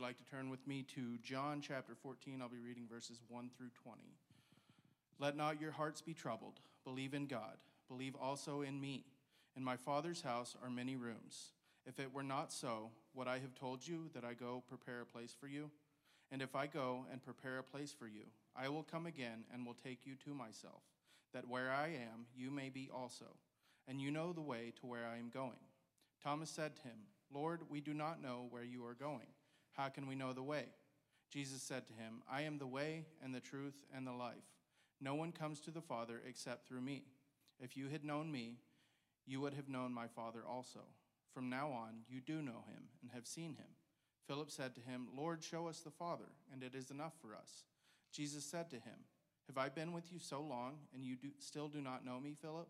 would like to turn with me to John chapter 14, I'll be reading verses 1 through 20. Let not your hearts be troubled. Believe in God. Believe also in me. In my Father's house are many rooms. If it were not so, would I have told you that I go prepare a place for you? And if I go and prepare a place for you, I will come again and will take you to myself, that where I am, you may be also. And you know the way to where I am going. Thomas said to him, Lord, we do not know where you are going. How can we know the way? Jesus said to him, I am the way and the truth and the life. No one comes to the Father except through me. If you had known me, you would have known my Father also. From now on, you do know him and have seen him. Philip said to him, Lord, show us the Father, and it is enough for us. Jesus said to him, Have I been with you so long, and you do, still do not know me, Philip?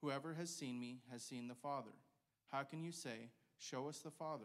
Whoever has seen me has seen the Father. How can you say, Show us the Father?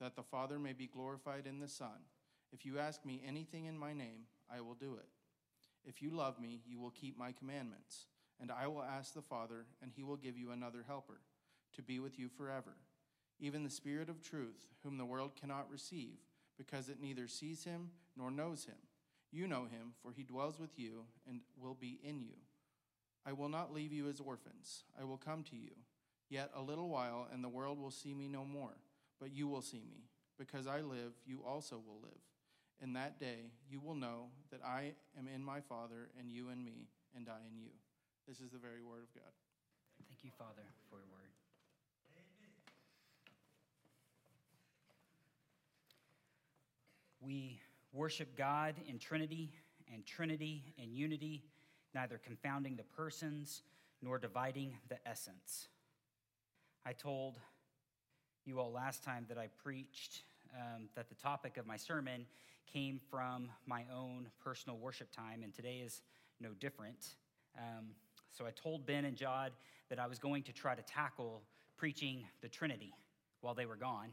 that the Father may be glorified in the Son. If you ask me anything in my name, I will do it. If you love me, you will keep my commandments. And I will ask the Father, and he will give you another helper, to be with you forever, even the Spirit of truth, whom the world cannot receive, because it neither sees him nor knows him. You know him, for he dwells with you and will be in you. I will not leave you as orphans, I will come to you. Yet a little while, and the world will see me no more, but you will see me. Because I live, you also will live. In that day, you will know that I am in my Father, and you in me, and I in you. This is the very word of God. Thank you, Father, for your word. We worship God in Trinity and Trinity in unity, neither confounding the persons nor dividing the essence. I told you all last time that I preached um, that the topic of my sermon came from my own personal worship time, and today is no different. Um, so I told Ben and Jod that I was going to try to tackle preaching the Trinity while they were gone.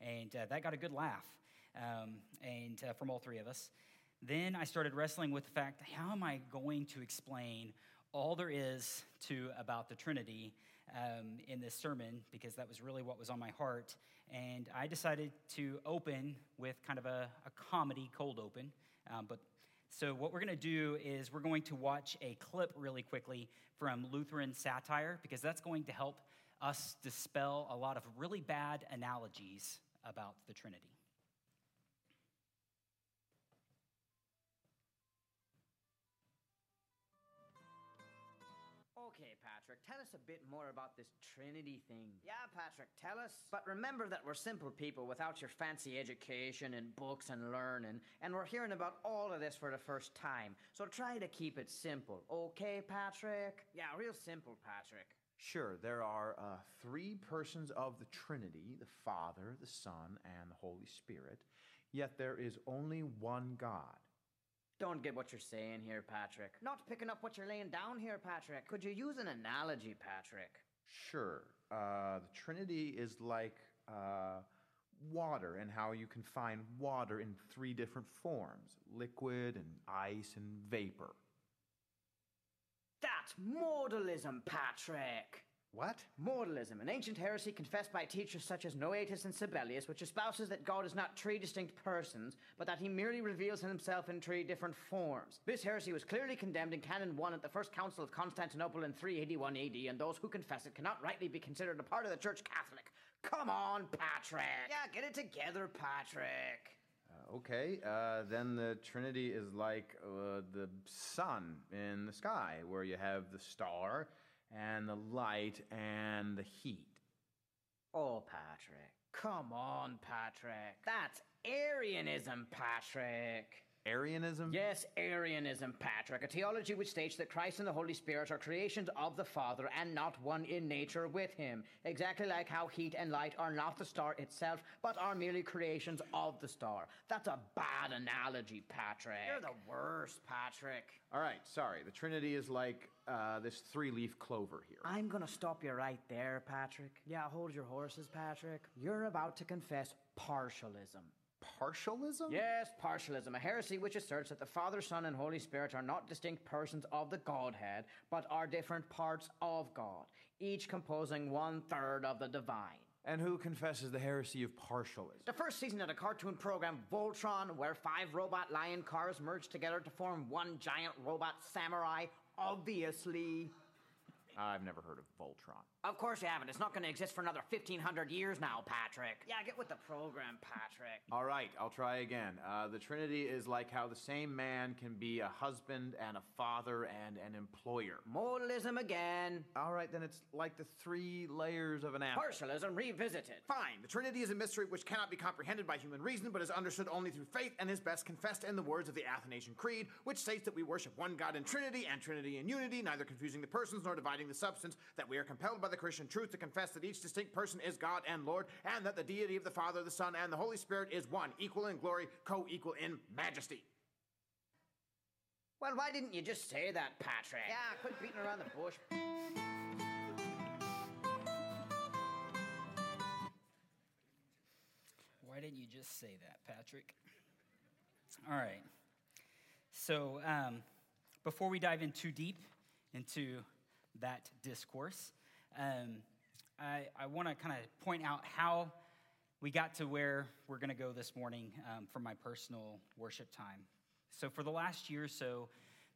And uh, that got a good laugh um, and uh, from all three of us. Then I started wrestling with the fact how am I going to explain all there is to about the Trinity um, in this sermon because that was really what was on my heart. And I decided to open with kind of a, a comedy cold open, um, but so, what we're going to do is we're going to watch a clip really quickly from Lutheran satire because that's going to help us dispel a lot of really bad analogies about the Trinity. Tell us a bit more about this Trinity thing. Yeah, Patrick, tell us. But remember that we're simple people without your fancy education and books and learning, and we're hearing about all of this for the first time. So try to keep it simple, okay, Patrick? Yeah, real simple, Patrick. Sure, there are uh, three persons of the Trinity the Father, the Son, and the Holy Spirit, yet there is only one God. Don't get what you're saying here, Patrick. Not picking up what you're laying down here, Patrick. Could you use an analogy, Patrick? Sure. Uh, the Trinity is like uh, water and how you can find water in three different forms liquid and ice and vapor. That's modalism, Patrick. What? Modalism, an ancient heresy confessed by teachers such as Noetus and Sabellius, which espouses that God is not three distinct persons, but that he merely reveals himself in three different forms. This heresy was clearly condemned in Canon 1 at the First Council of Constantinople in 381 AD, and those who confess it cannot rightly be considered a part of the Church Catholic. Come on, Patrick! Yeah, get it together, Patrick. Uh, okay, uh, then the Trinity is like uh, the sun in the sky, where you have the star and the light and the heat. Oh, Patrick. Come on, Patrick. That's Arianism, Patrick. Arianism? Yes, Arianism, Patrick, a theology which states that Christ and the Holy Spirit are creations of the Father and not one in nature with Him. Exactly like how heat and light are not the star itself, but are merely creations of the star. That's a bad analogy, Patrick. You're the worst, Patrick. All right, sorry. The Trinity is like uh, this three leaf clover here. I'm gonna stop you right there, Patrick. Yeah, hold your horses, Patrick. You're about to confess partialism. Partialism? Yes, partialism, a heresy which asserts that the Father, Son, and Holy Spirit are not distinct persons of the Godhead, but are different parts of God, each composing one third of the divine. And who confesses the heresy of partialism? The first season of the cartoon program Voltron, where five robot lion cars merge together to form one giant robot samurai, obviously. I've never heard of Voltron. Of course you haven't. It's not going to exist for another 1500 years now, Patrick. Yeah, get with the program, Patrick. All right, I'll try again. Uh, the Trinity is like how the same man can be a husband and a father and an employer. Modalism again. All right, then it's like the three layers of an apple. Partialism revisited. Fine. The Trinity is a mystery which cannot be comprehended by human reason, but is understood only through faith and is best confessed in the words of the Athanasian Creed, which states that we worship one God in Trinity and Trinity in unity, neither confusing the persons nor dividing the substance, that we are compelled by the Christian truth to confess that each distinct person is God and Lord, and that the deity of the Father, the Son, and the Holy Spirit is one, equal in glory, co equal in majesty. Well, why didn't you just say that, Patrick? Yeah, quit beating around the bush. Why didn't you just say that, Patrick? All right. So, um, before we dive in too deep into that discourse, um, I, I want to kind of point out how we got to where we're going to go this morning um, for my personal worship time. So, for the last year or so,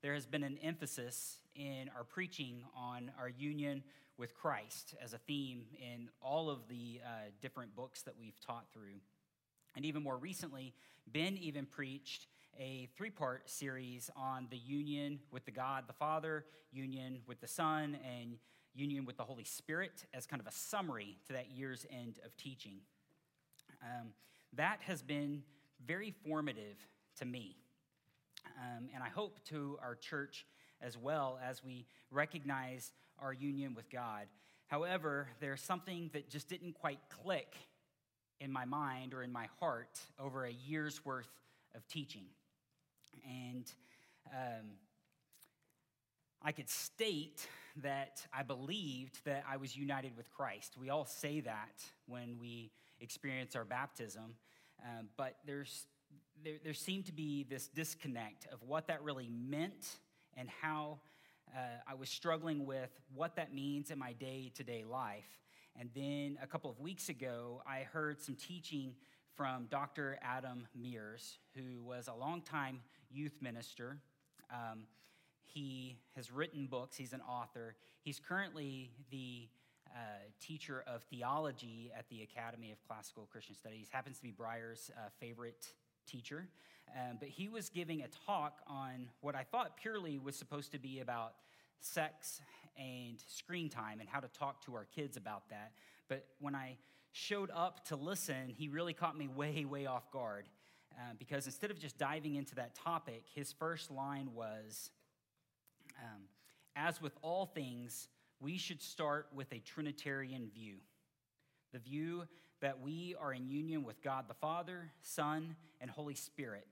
there has been an emphasis in our preaching on our union with Christ as a theme in all of the uh, different books that we've taught through. And even more recently, Ben even preached a three part series on the union with the God the Father, union with the Son, and union with the Holy Spirit as kind of a summary to that year's end of teaching. Um, that has been very formative to me. Um, and I hope to our church as well as we recognize our union with God. However, there's something that just didn't quite click in my mind or in my heart over a year's worth of teaching. And um, I could state that I believed that I was united with Christ. We all say that when we experience our baptism, um, but there's, there, there seemed to be this disconnect of what that really meant and how uh, I was struggling with what that means in my day to day life. And then a couple of weeks ago, I heard some teaching from Dr. Adam Mears, who was a longtime youth minister. Um, he has written books, he's an author. He's currently the uh, teacher of theology at the Academy of Classical Christian Studies, happens to be Breyer's uh, favorite teacher. Um, but he was giving a talk on what I thought purely was supposed to be about sex and screen time and how to talk to our kids about that. But when I showed up to listen, he really caught me way, way off guard. Uh, because instead of just diving into that topic, his first line was um, As with all things, we should start with a Trinitarian view the view that we are in union with God the Father, Son, and Holy Spirit.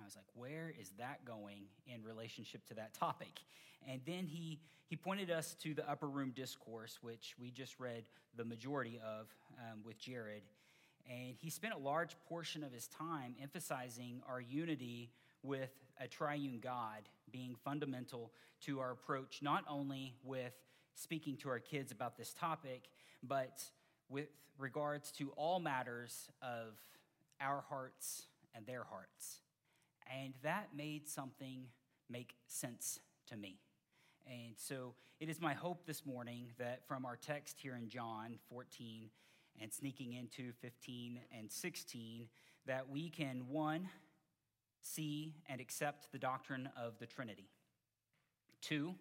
I was like, where is that going in relationship to that topic? And then he, he pointed us to the upper room discourse, which we just read the majority of um, with Jared. And he spent a large portion of his time emphasizing our unity with a triune God being fundamental to our approach, not only with speaking to our kids about this topic, but with regards to all matters of our hearts and their hearts. And that made something make sense to me. And so it is my hope this morning that from our text here in John 14 and sneaking into 15 and 16, that we can, one, see and accept the doctrine of the Trinity. Two,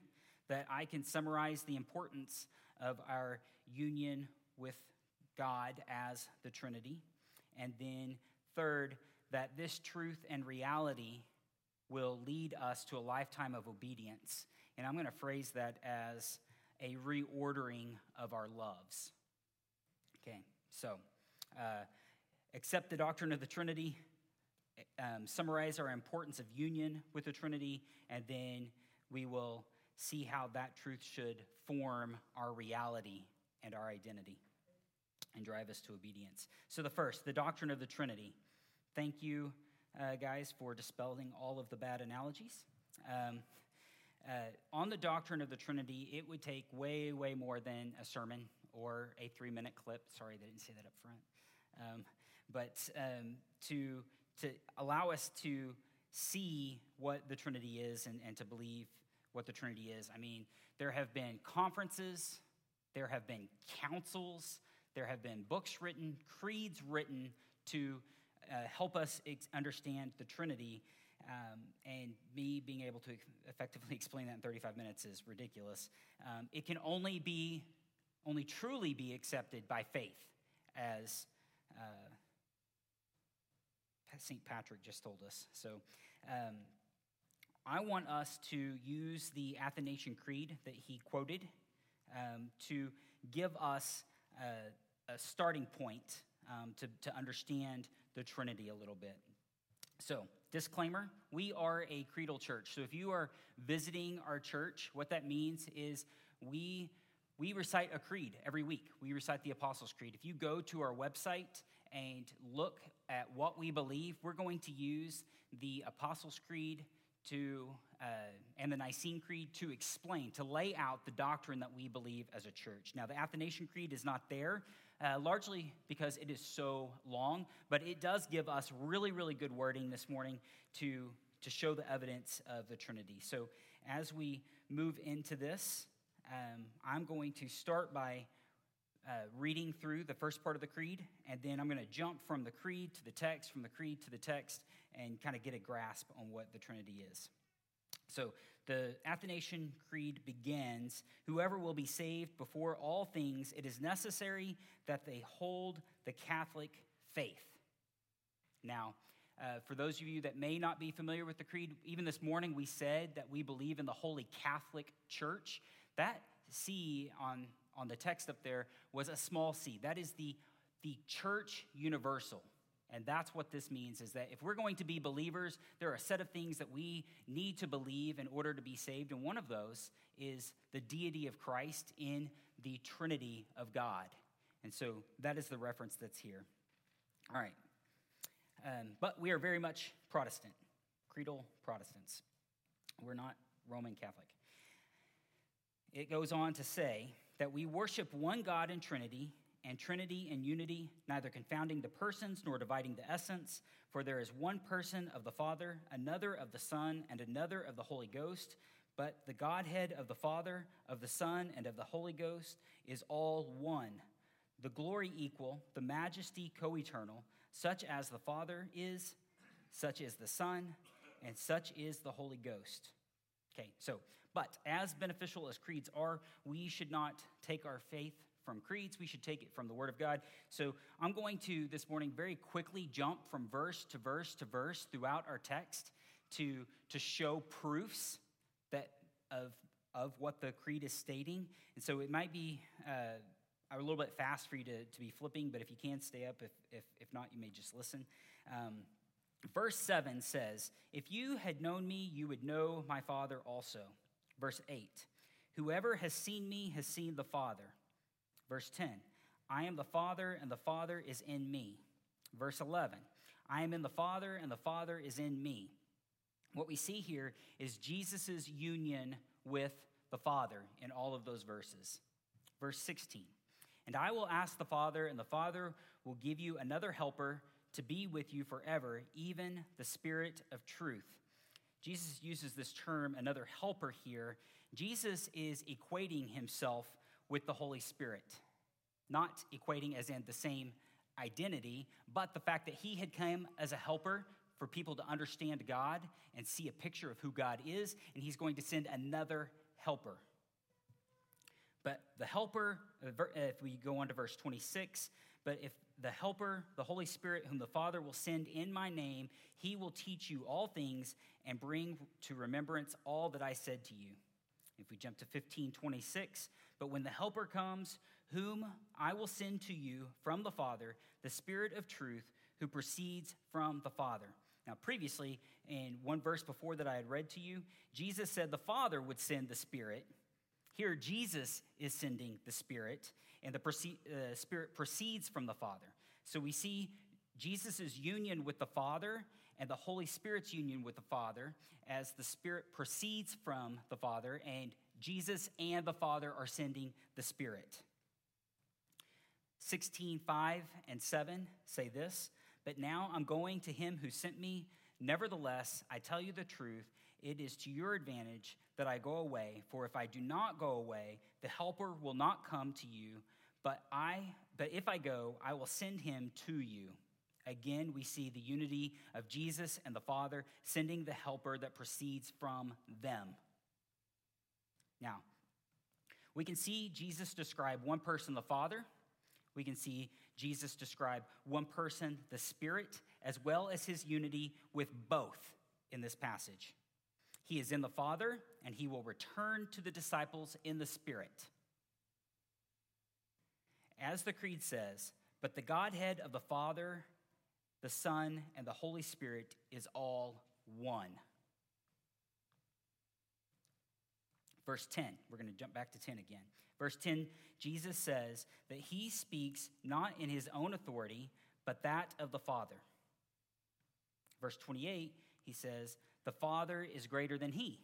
that I can summarize the importance of our union with God as the Trinity. And then, third, that this truth and reality will lead us to a lifetime of obedience. And I'm going to phrase that as a reordering of our loves. So uh, accept the doctrine of the Trinity, um, summarize our importance of union with the Trinity, and then we will see how that truth should form our reality and our identity and drive us to obedience. So, the first, the doctrine of the Trinity. Thank you, uh, guys, for dispelling all of the bad analogies. Um, uh, on the doctrine of the Trinity, it would take way, way more than a sermon or a three minute clip. Sorry, they didn't say that up front. Um, but um, to, to allow us to see what the Trinity is and, and to believe what the Trinity is. I mean, there have been conferences, there have been councils, there have been books written, creeds written to uh, help us ex- understand the Trinity. Um, and me being able to effectively explain that in 35 minutes is ridiculous. Um, it can only be, only truly be accepted by faith, as uh, St. Patrick just told us. So um, I want us to use the Athanasian Creed that he quoted um, to give us a, a starting point um, to, to understand the Trinity a little bit. So, disclaimer we are a creedal church. So, if you are visiting our church, what that means is we, we recite a creed every week. We recite the Apostles' Creed. If you go to our website and look at what we believe, we're going to use the Apostles' Creed to uh, and the Nicene Creed to explain, to lay out the doctrine that we believe as a church. Now, the Athanasian Creed is not there, uh, largely because it is so long, but it does give us really, really good wording this morning to, to show the evidence of the Trinity. So, as we move into this, um, I'm going to start by uh, reading through the first part of the creed, and then I'm going to jump from the creed to the text, from the creed to the text, and kind of get a grasp on what the Trinity is. So the Athanasian Creed begins Whoever will be saved before all things, it is necessary that they hold the Catholic faith. Now, uh, for those of you that may not be familiar with the Creed, even this morning we said that we believe in the Holy Catholic Church. That C on, on the text up there was a small c. That is the, the church universal. And that's what this means is that if we're going to be believers, there are a set of things that we need to believe in order to be saved. And one of those is the deity of Christ in the Trinity of God. And so that is the reference that's here. All right. Um, but we are very much Protestant, creedal Protestants. We're not Roman Catholic. It goes on to say that we worship one God in Trinity and Trinity in unity, neither confounding the persons nor dividing the essence. For there is one person of the Father, another of the Son, and another of the Holy Ghost. But the Godhead of the Father, of the Son, and of the Holy Ghost is all one. The glory equal, the majesty co eternal, such as the Father is, such is the Son, and such is the Holy Ghost. Okay, so, but as beneficial as creeds are, we should not take our faith from creeds, we should take it from the Word of God. So I'm going to this morning very quickly jump from verse to verse to verse throughout our text to, to show proofs that of, of what the creed is stating. And so it might be uh, a little bit fast for you to, to be flipping, but if you can, stay up. If, if, if not, you may just listen. Um, verse 7 says, If you had known me, you would know my Father also. Verse 8, Whoever has seen me has seen the Father. Verse 10 I am the Father, and the Father is in me. Verse 11 I am in the Father, and the Father is in me. What we see here is Jesus' union with the Father in all of those verses. Verse 16 And I will ask the Father, and the Father will give you another helper to be with you forever, even the Spirit of truth. Jesus uses this term, another helper, here. Jesus is equating himself with the Holy Spirit. Not equating as in the same identity, but the fact that he had come as a helper for people to understand God and see a picture of who God is, and he's going to send another helper. But the helper, uh, uh, if we go on to verse 26, but if the Helper, the Holy Spirit, whom the Father will send in my name, he will teach you all things and bring to remembrance all that I said to you. If we jump to 1526, but when the Helper comes, whom I will send to you from the Father, the Spirit of truth, who proceeds from the Father. Now, previously, in one verse before that I had read to you, Jesus said the Father would send the Spirit. Here, Jesus is sending the Spirit, and the uh, Spirit proceeds from the Father. So we see Jesus' union with the Father and the Holy Spirit's union with the Father as the Spirit proceeds from the Father, and Jesus and the Father are sending the Spirit. 16, 5 and 7 say this But now I'm going to him who sent me. Nevertheless, I tell you the truth, it is to your advantage that I go away, for if I do not go away, the helper will not come to you, but I but if I go, I will send him to you. Again, we see the unity of Jesus and the Father sending the helper that proceeds from them. Now, we can see Jesus describe one person, the Father, we can see Jesus describe one person, the Spirit, as well as his unity with both in this passage. He is in the Father, and he will return to the disciples in the Spirit. As the Creed says, but the Godhead of the Father, the Son, and the Holy Spirit is all one. Verse 10, we're going to jump back to 10 again. Verse 10, Jesus says that he speaks not in his own authority, but that of the Father. Verse 28, he says, The Father is greater than he.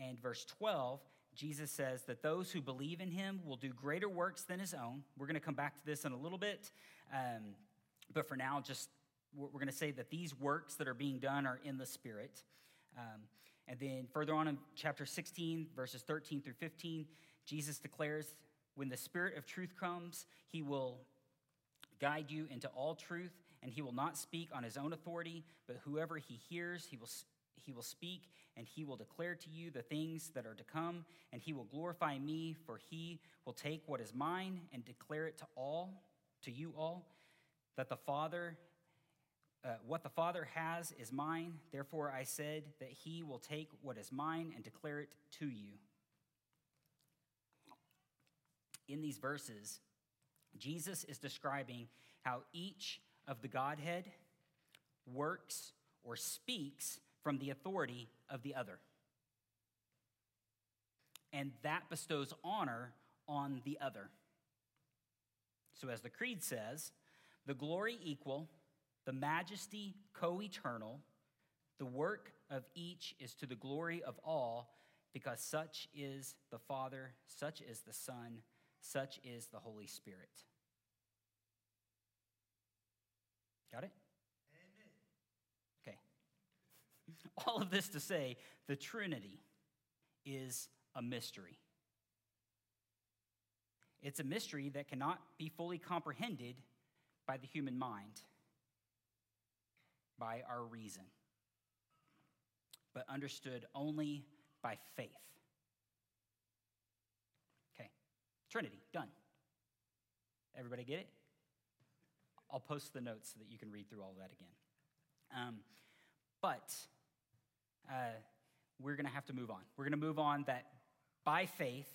And verse 12, Jesus says that those who believe in him will do greater works than his own. We're going to come back to this in a little bit. Um, but for now, just we're going to say that these works that are being done are in the Spirit. Um, and then further on in chapter 16, verses 13 through 15, Jesus declares, When the Spirit of truth comes, he will guide you into all truth, and he will not speak on his own authority, but whoever he hears, he will, he will speak, and he will declare to you the things that are to come, and he will glorify me, for he will take what is mine and declare it to all, to you all, that the Father uh, what the Father has is mine. Therefore, I said that he will take what is mine and declare it to you in these verses, Jesus is describing how each of the Godhead works or speaks from the authority of the other. And that bestows honor on the other. So, as the Creed says, the glory equal, the majesty co eternal, the work of each is to the glory of all, because such is the Father, such is the Son, such is the Holy Spirit. Got it? Okay. All of this to say, the Trinity is a mystery. It's a mystery that cannot be fully comprehended by the human mind, by our reason, but understood only by faith. Okay, Trinity, done. Everybody get it? I'll post the notes so that you can read through all that again. Um, but uh, we're going to have to move on. We're going to move on that by faith,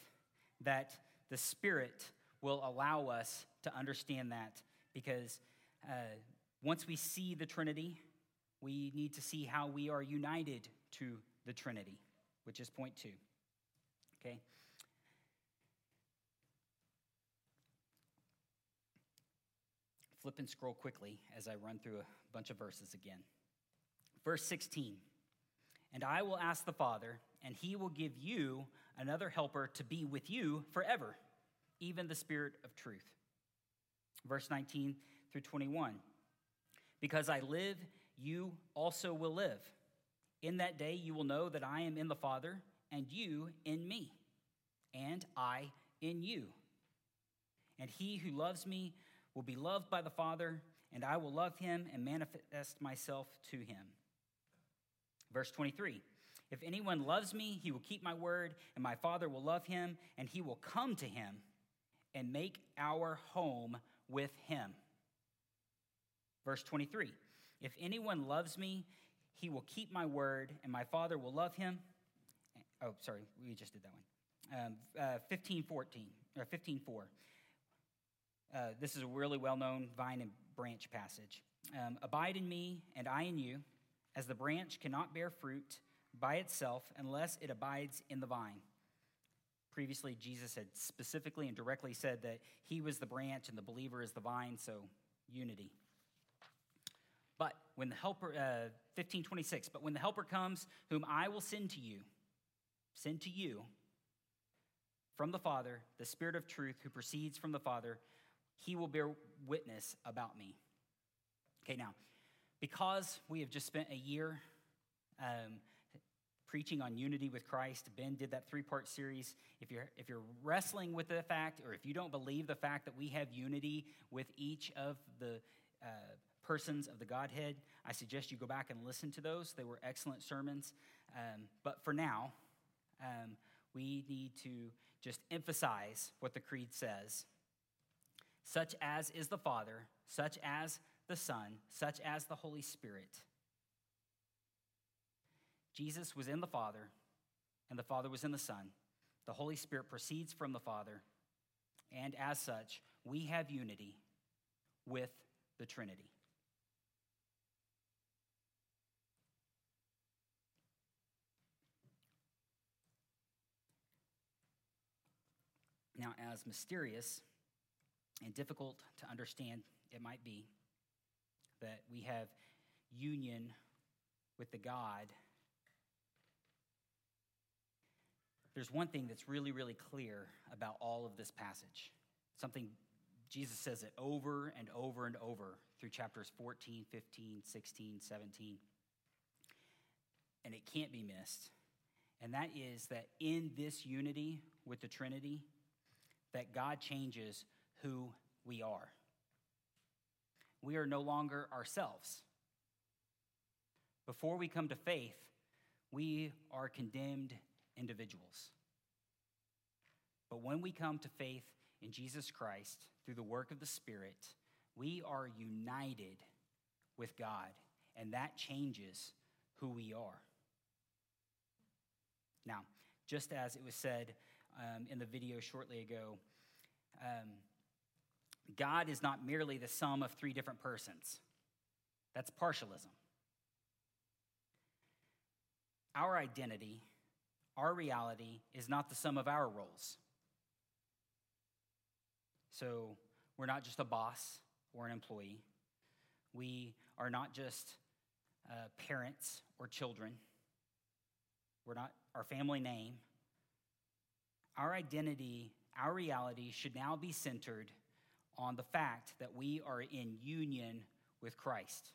that the Spirit will allow us to understand that because uh, once we see the Trinity, we need to see how we are united to the Trinity, which is point two. Okay? Flip and scroll quickly as I run through a bunch of verses again. Verse 16 And I will ask the Father, and he will give you another helper to be with you forever, even the Spirit of truth. Verse 19 through 21 Because I live, you also will live. In that day you will know that I am in the Father, and you in me, and I in you. And he who loves me will be loved by the Father, and I will love him and manifest myself to him. Verse 23 If anyone loves me, he will keep my word, and my Father will love him, and he will come to him and make our home with him. Verse 23 If anyone loves me, he will keep my word, and my Father will love him. Oh, sorry, we just did that one. Um, uh, 15 14, or 15 4. Uh, this is a really well known vine and branch passage. Um, Abide in me, and I in you, as the branch cannot bear fruit by itself unless it abides in the vine. Previously, Jesus had specifically and directly said that he was the branch and the believer is the vine, so unity. But when the helper, uh, 1526, but when the helper comes, whom I will send to you, send to you from the Father, the Spirit of truth who proceeds from the Father, he will bear witness about me. Okay, now, because we have just spent a year um, preaching on unity with Christ, Ben did that three part series. If you're, if you're wrestling with the fact, or if you don't believe the fact that we have unity with each of the uh, persons of the Godhead, I suggest you go back and listen to those. They were excellent sermons. Um, but for now, um, we need to just emphasize what the Creed says such as is the Father, such as the Son, such as the Holy Spirit. Jesus was in the Father, and the Father was in the Son. The Holy Spirit proceeds from the Father, and as such, we have unity with the Trinity. Now, as mysterious and difficult to understand it might be, that we have union with the God. There's one thing that's really, really clear about all of this passage. Something Jesus says it over and over and over through chapters 14, 15, 16, 17. And it can't be missed. And that is that in this unity with the Trinity, that God changes who we are. We are no longer ourselves. Before we come to faith, we are condemned individuals. But when we come to faith in Jesus Christ through the work of the Spirit, we are united with God, and that changes who we are. Now, just as it was said um, in the video shortly ago, um, God is not merely the sum of three different persons. That's partialism. Our identity, our reality, is not the sum of our roles. So we're not just a boss or an employee. We are not just uh, parents or children. We're not our family name. Our identity, our reality should now be centered on the fact that we are in union with Christ.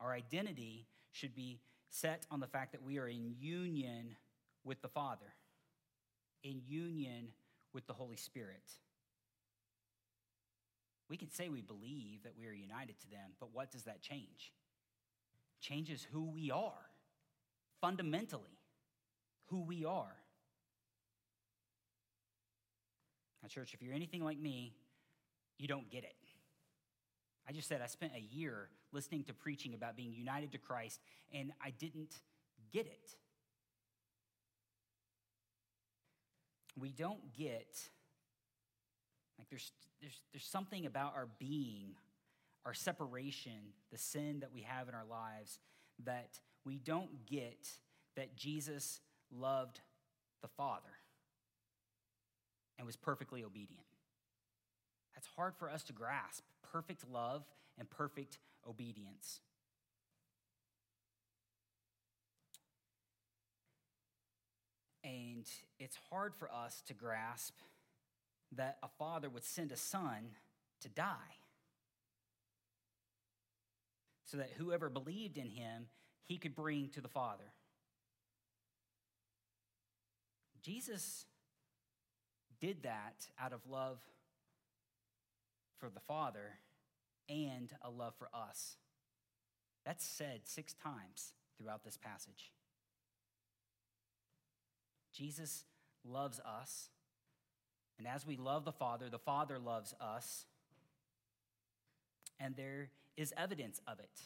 Our identity should be set on the fact that we are in union with the Father, in union with the Holy Spirit. We can say we believe that we are united to them, but what does that change? changes who we are, fundamentally, who we are. Now, church, if you're anything like me, you don't get it. I just said I spent a year listening to preaching about being united to Christ, and I didn't get it. We don't get, like, there's, there's, there's something about our being, our separation, the sin that we have in our lives, that we don't get that Jesus loved the Father and was perfectly obedient. That's hard for us to grasp perfect love and perfect obedience. And it's hard for us to grasp that a father would send a son to die so that whoever believed in him he could bring to the Father. Jesus did that out of love for the Father and a love for us. That's said six times throughout this passage. Jesus loves us, and as we love the Father, the Father loves us, And there is evidence of it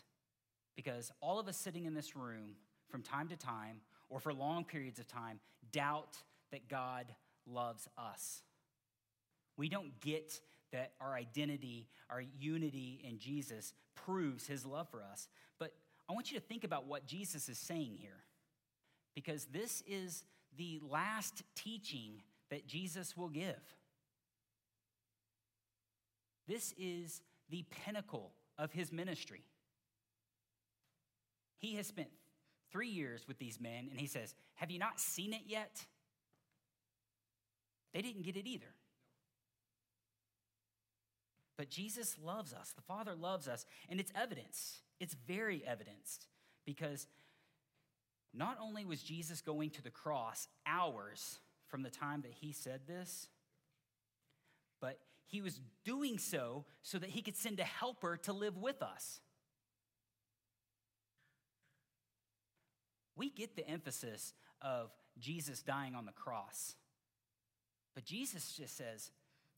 because all of us sitting in this room from time to time or for long periods of time doubt that God loves us. We don't get that our identity, our unity in Jesus proves his love for us. But I want you to think about what Jesus is saying here because this is the last teaching that Jesus will give. This is the pinnacle of his ministry. He has spent three years with these men, and he says, Have you not seen it yet? They didn't get it either. But Jesus loves us. The Father loves us. And it's evidence. It's very evidenced because not only was Jesus going to the cross hours from the time that he said this, but he was doing so so that he could send a helper to live with us. We get the emphasis of Jesus dying on the cross. But Jesus just says,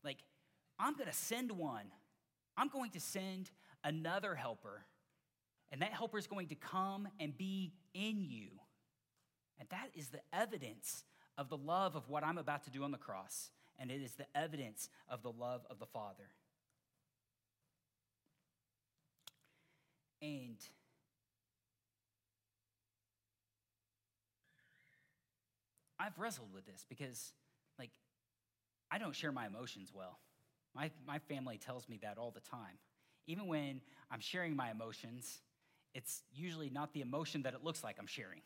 like, I'm going to send one. I'm going to send another helper. And that helper is going to come and be in you. And that is the evidence of the love of what I'm about to do on the cross. And it is the evidence of the love of the Father. And I've wrestled with this because, like, I don't share my emotions well. My, my family tells me that all the time. Even when I'm sharing my emotions, it's usually not the emotion that it looks like I'm sharing.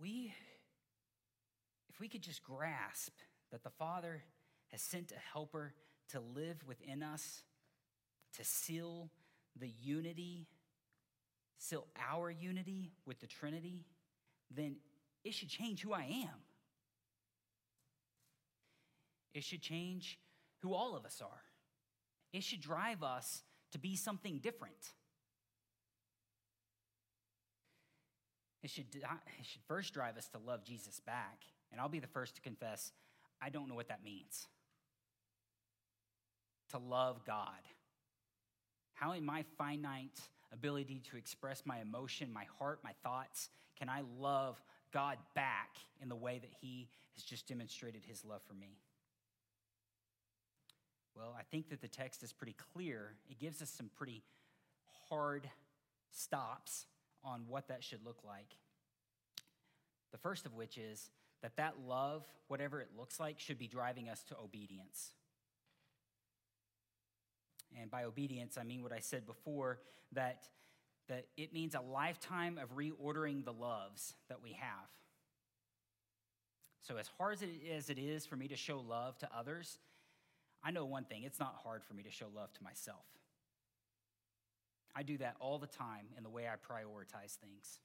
We, if we could just grasp that the Father has sent a helper to live within us, to seal the unity seal our unity with the Trinity, then it should change who I am. It should change who all of us are. It should drive us to be something different. It should, it should first drive us to love Jesus back. And I'll be the first to confess, I don't know what that means. To love God. How in my finite ability to express my emotion, my heart, my thoughts? Can I love God back in the way that He has just demonstrated His love for me? Well, I think that the text is pretty clear. It gives us some pretty hard stops on what that should look like. The first of which is that that love, whatever it looks like, should be driving us to obedience. And by obedience, I mean what I said before that, that it means a lifetime of reordering the loves that we have. So, as hard as it is for me to show love to others, I know one thing it's not hard for me to show love to myself. I do that all the time in the way I prioritize things.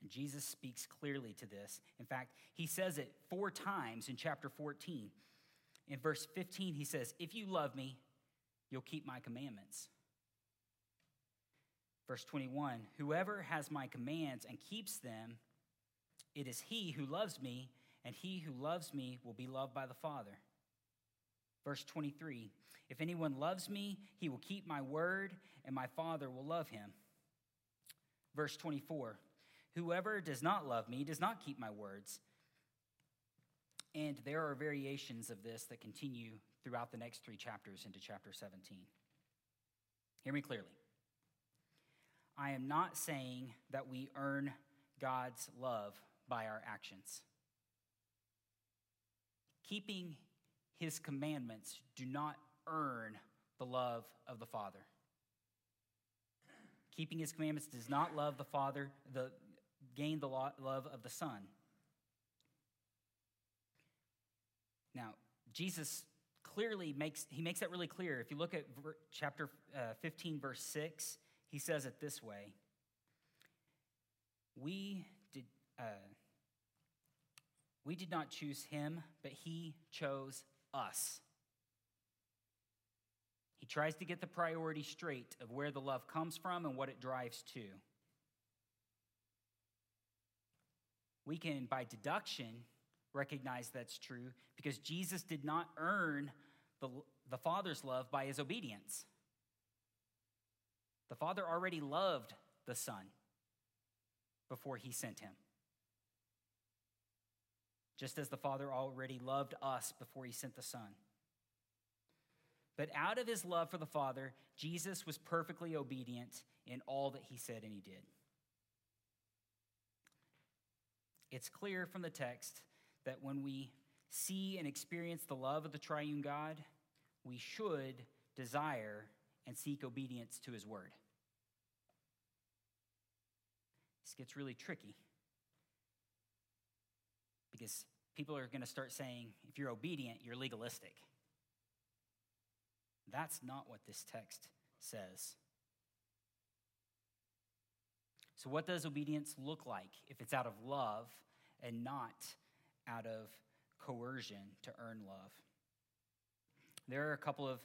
And Jesus speaks clearly to this. In fact, he says it four times in chapter 14. In verse 15, he says, If you love me, you'll keep my commandments. Verse 21 Whoever has my commands and keeps them, it is he who loves me, and he who loves me will be loved by the Father. Verse 23 If anyone loves me, he will keep my word, and my Father will love him. Verse 24 Whoever does not love me does not keep my words. And there are variations of this that continue throughout the next three chapters into chapter 17. Hear me clearly. I am not saying that we earn God's love by our actions. Keeping his commandments do not earn the love of the Father. Keeping his commandments does not love the Father, the, gain the love of the Son. Now, Jesus clearly makes he makes that really clear. If you look at ver, chapter uh, 15 verse 6, he says it this way. We did uh, we did not choose him, but he chose us. He tries to get the priority straight of where the love comes from and what it drives to. We can, by deduction, recognize that's true because Jesus did not earn the, the Father's love by his obedience. The Father already loved the Son before he sent him. Just as the Father already loved us before he sent the Son. But out of his love for the Father, Jesus was perfectly obedient in all that he said and he did. It's clear from the text that when we see and experience the love of the triune God, we should desire and seek obedience to his word. This gets really tricky because people are going to start saying if you're obedient, you're legalistic. That's not what this text says. So, what does obedience look like if it's out of love and not out of coercion to earn love? There are a couple of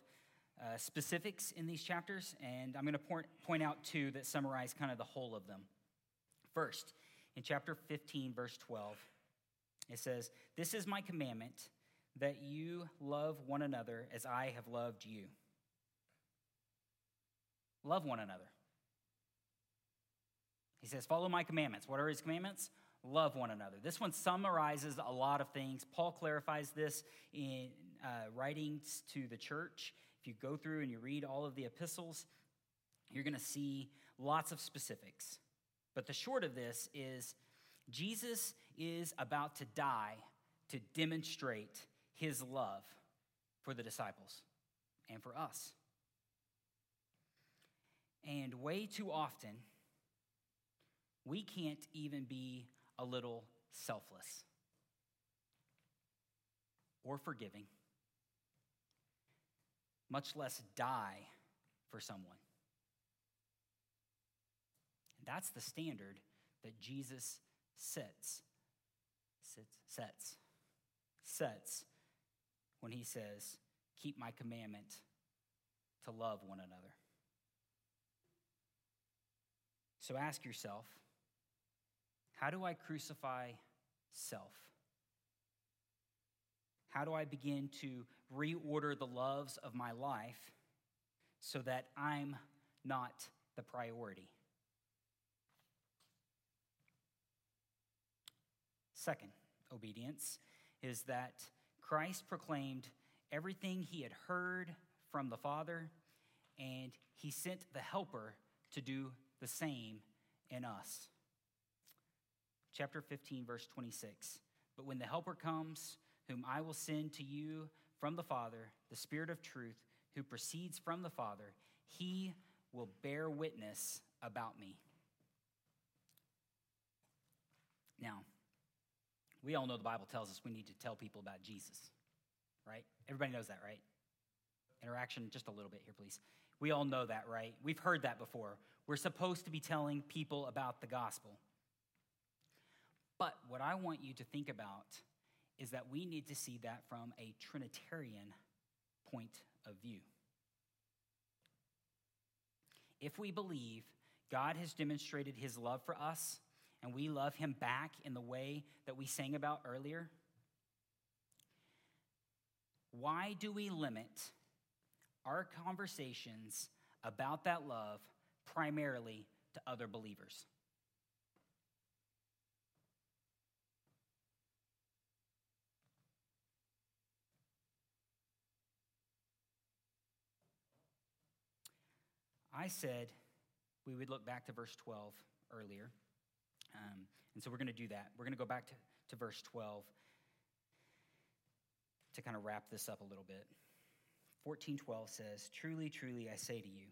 uh, specifics in these chapters, and I'm going to point, point out two that summarize kind of the whole of them. First, in chapter 15, verse 12, it says, This is my commandment that you love one another as I have loved you. Love one another. He says, Follow my commandments. What are his commandments? Love one another. This one summarizes a lot of things. Paul clarifies this in uh, writings to the church. If you go through and you read all of the epistles, you're going to see lots of specifics. But the short of this is Jesus is about to die to demonstrate his love for the disciples and for us. And way too often, we can't even be a little selfless or forgiving, much less die for someone. That's the standard that Jesus sets, sets, sets, sets when he says, Keep my commandment to love one another. So ask yourself, how do I crucify self? How do I begin to reorder the loves of my life so that I'm not the priority? Second, obedience is that Christ proclaimed everything he had heard from the Father, and he sent the Helper to do the same in us. Chapter 15, verse 26. But when the Helper comes, whom I will send to you from the Father, the Spirit of truth, who proceeds from the Father, he will bear witness about me. Now, we all know the Bible tells us we need to tell people about Jesus, right? Everybody knows that, right? Interaction, just a little bit here, please. We all know that, right? We've heard that before. We're supposed to be telling people about the gospel. But what I want you to think about is that we need to see that from a Trinitarian point of view. If we believe God has demonstrated his love for us and we love him back in the way that we sang about earlier, why do we limit our conversations about that love primarily to other believers? I said we would look back to verse 12 earlier. Um, and so we're going to do that. We're going to go back to, to verse 12 to kind of wrap this up a little bit. 1412 says, Truly, truly, I say to you,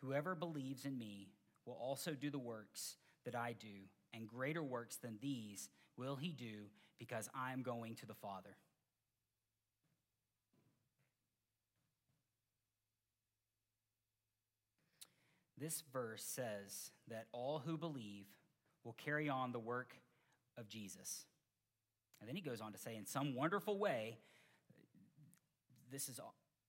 whoever believes in me will also do the works that I do, and greater works than these will he do because I'm going to the Father. This verse says that all who believe will carry on the work of Jesus. And then he goes on to say, in some wonderful way, this is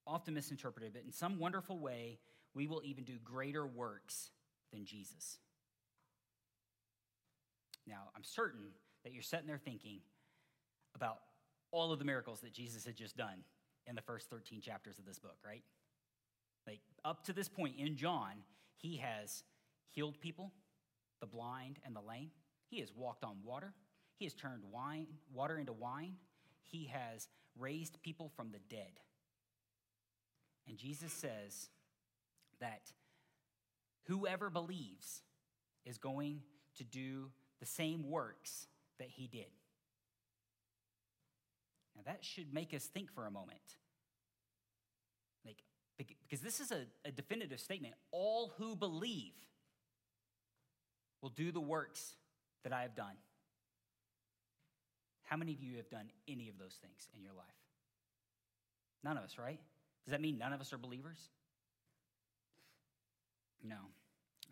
often misinterpreted, but in some wonderful way, we will even do greater works than Jesus. Now, I'm certain that you're sitting there thinking, about all of the miracles that Jesus had just done in the first 13 chapters of this book, right? Like, up to this point in John, he has healed people, the blind and the lame. He has walked on water. He has turned wine, water into wine. He has raised people from the dead. And Jesus says that whoever believes is going to do the same works that he did. Now, that should make us think for a moment. Because this is a, a definitive statement. All who believe will do the works that I have done. How many of you have done any of those things in your life? None of us, right? Does that mean none of us are believers? No.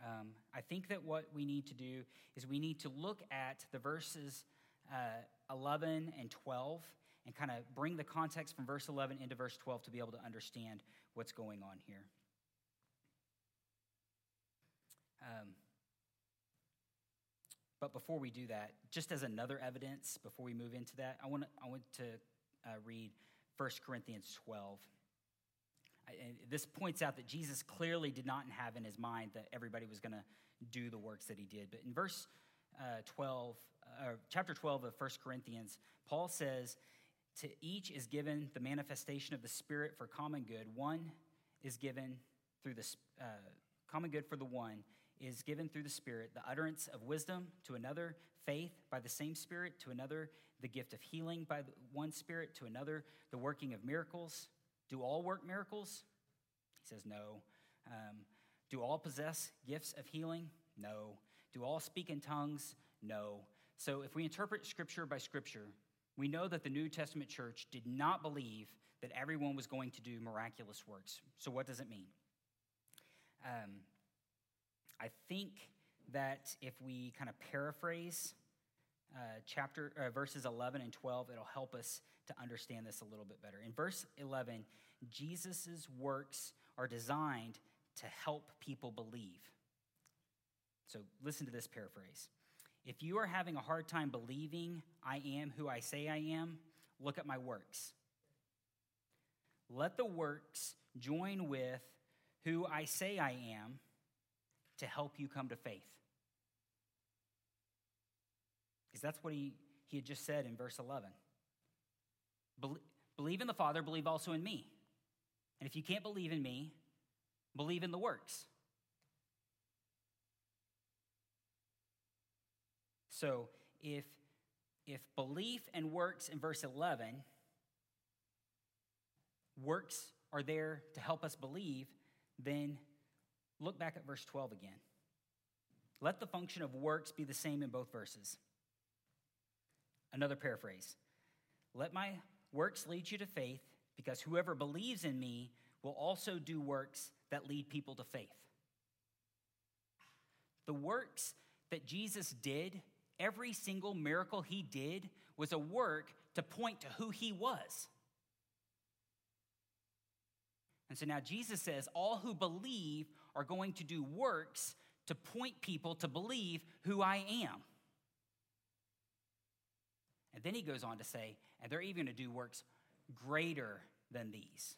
Um, I think that what we need to do is we need to look at the verses uh, 11 and 12 and kind of bring the context from verse 11 into verse 12 to be able to understand what's going on here. Um, but before we do that, just as another evidence, before we move into that, I want to, I want to uh, read 1 Corinthians 12. I, this points out that Jesus clearly did not have in his mind that everybody was going to do the works that he did. But in verse uh, 12, uh, chapter 12 of 1 Corinthians, Paul says, To each is given the manifestation of the Spirit for common good. One is given through the uh, common good for the one is given through the Spirit, the utterance of wisdom to another, faith by the same Spirit to another, the gift of healing by one Spirit to another, the working of miracles. Do all work miracles? He says, no. Um, do all possess gifts of healing? No. Do all speak in tongues? No. So if we interpret Scripture by Scripture, we know that the New Testament church did not believe that everyone was going to do miraculous works. So what does it mean? Um, I think that if we kind of paraphrase uh, chapter uh, verses 11 and 12, it'll help us to understand this a little bit better. In verse 11, Jesus' works are designed to help people believe. So listen to this paraphrase. If you are having a hard time believing I am who I say I am, look at my works. Let the works join with who I say I am to help you come to faith. Because that's what he, he had just said in verse 11. believe in the Father, believe also in me. And if you can't believe in me, believe in the works. So if, if belief and works in verse 11, works are there to help us believe, then Look back at verse 12 again. Let the function of works be the same in both verses. Another paraphrase. Let my works lead you to faith, because whoever believes in me will also do works that lead people to faith. The works that Jesus did, every single miracle he did, was a work to point to who he was. And so now Jesus says, All who believe are going to do works to point people to believe who I am. And then he goes on to say, and they're even going to do works greater than these.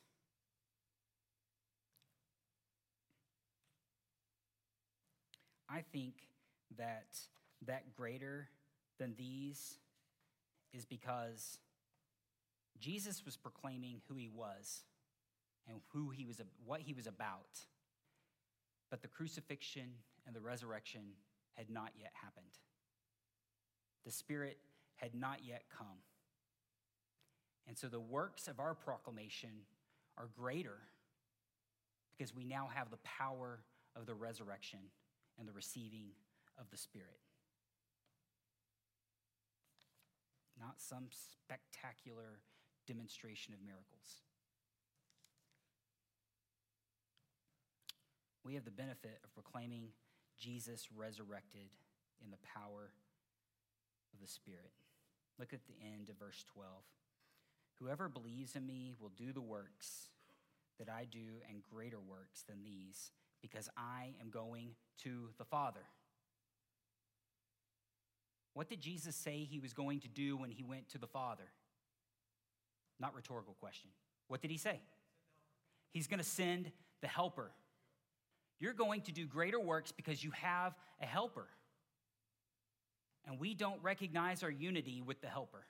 I think that that greater than these is because Jesus was proclaiming who he was and who he was what he was about but the crucifixion and the resurrection had not yet happened. The Spirit had not yet come. And so the works of our proclamation are greater because we now have the power of the resurrection and the receiving of the Spirit. Not some spectacular demonstration of miracles. we have the benefit of proclaiming Jesus resurrected in the power of the Spirit. Look at the end of verse 12. Whoever believes in me will do the works that I do and greater works than these, because I am going to the Father. What did Jesus say he was going to do when he went to the Father? Not rhetorical question. What did he say? He's going to send the helper. You're going to do greater works because you have a helper. And we don't recognize our unity with the helper.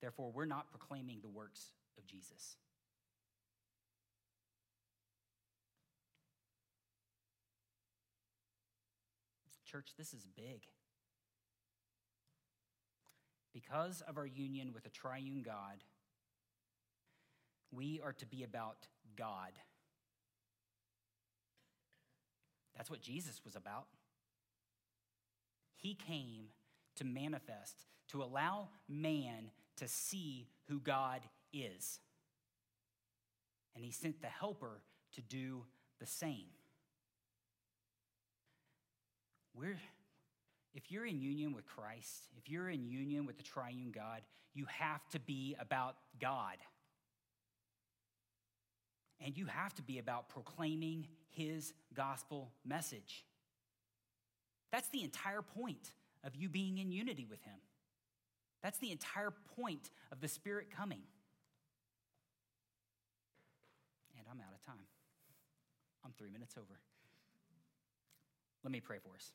Therefore, we're not proclaiming the works of Jesus. Church, this is big. Because of our union with the triune God, we are to be about God. That's what Jesus was about. He came to manifest, to allow man to see who God is. And he sent the helper to do the same. We're, if you're in union with Christ, if you're in union with the triune God, you have to be about God. And you have to be about proclaiming his gospel message. That's the entire point of you being in unity with him. That's the entire point of the Spirit coming. And I'm out of time. I'm three minutes over. Let me pray for us.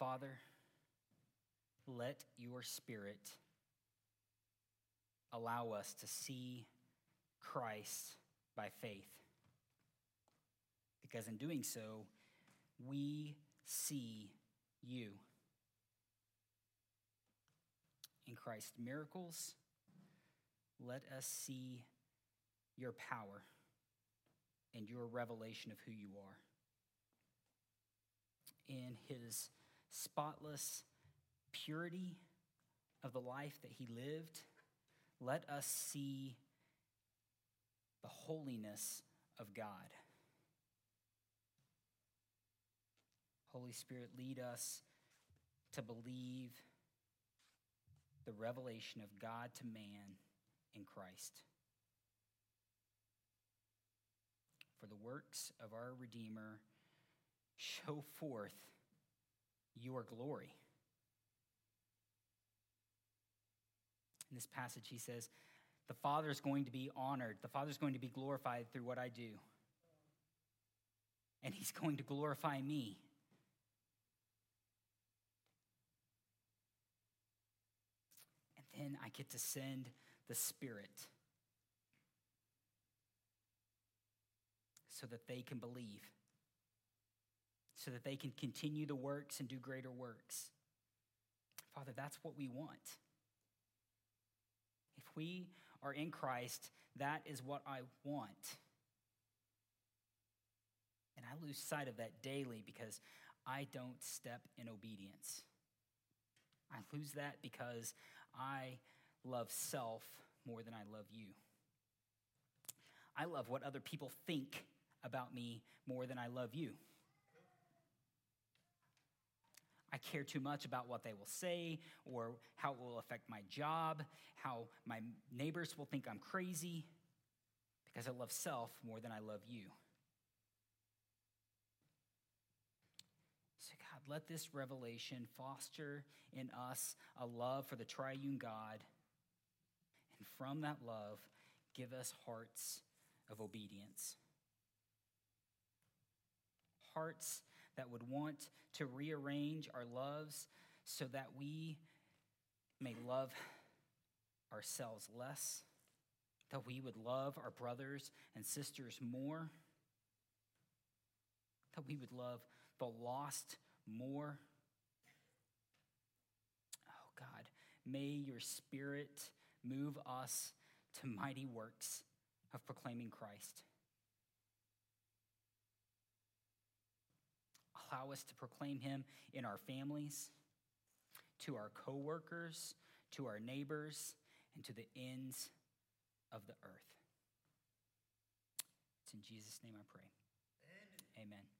Father, let your Spirit allow us to see Christ by faith. Because in doing so, we see you. In Christ's miracles, let us see your power and your revelation of who you are. In his spotless purity of the life that he lived, let us see the holiness of God. Holy Spirit, lead us to believe the revelation of God to man in Christ. For the works of our Redeemer show forth your glory. In this passage, he says, The Father is going to be honored, the Father is going to be glorified through what I do. And he's going to glorify me. And then I get to send the Spirit so that they can believe, so that they can continue the works and do greater works. Father, that's what we want. If we are in Christ, that is what I want. And I lose sight of that daily because I don't step in obedience. I lose that because I love self more than I love you. I love what other people think about me more than I love you. I care too much about what they will say or how it will affect my job, how my neighbors will think I'm crazy, because I love self more than I love you. So, God, let this revelation foster in us a love for the triune God. And from that love, give us hearts of obedience. Hearts that would want to rearrange our loves so that we may love ourselves less, that we would love our brothers and sisters more, that we would love the lost more. Oh God, may your spirit move us to mighty works of proclaiming Christ. Allow us to proclaim him in our families, to our coworkers, to our neighbors, and to the ends of the earth. It's in Jesus' name I pray. Amen. Amen.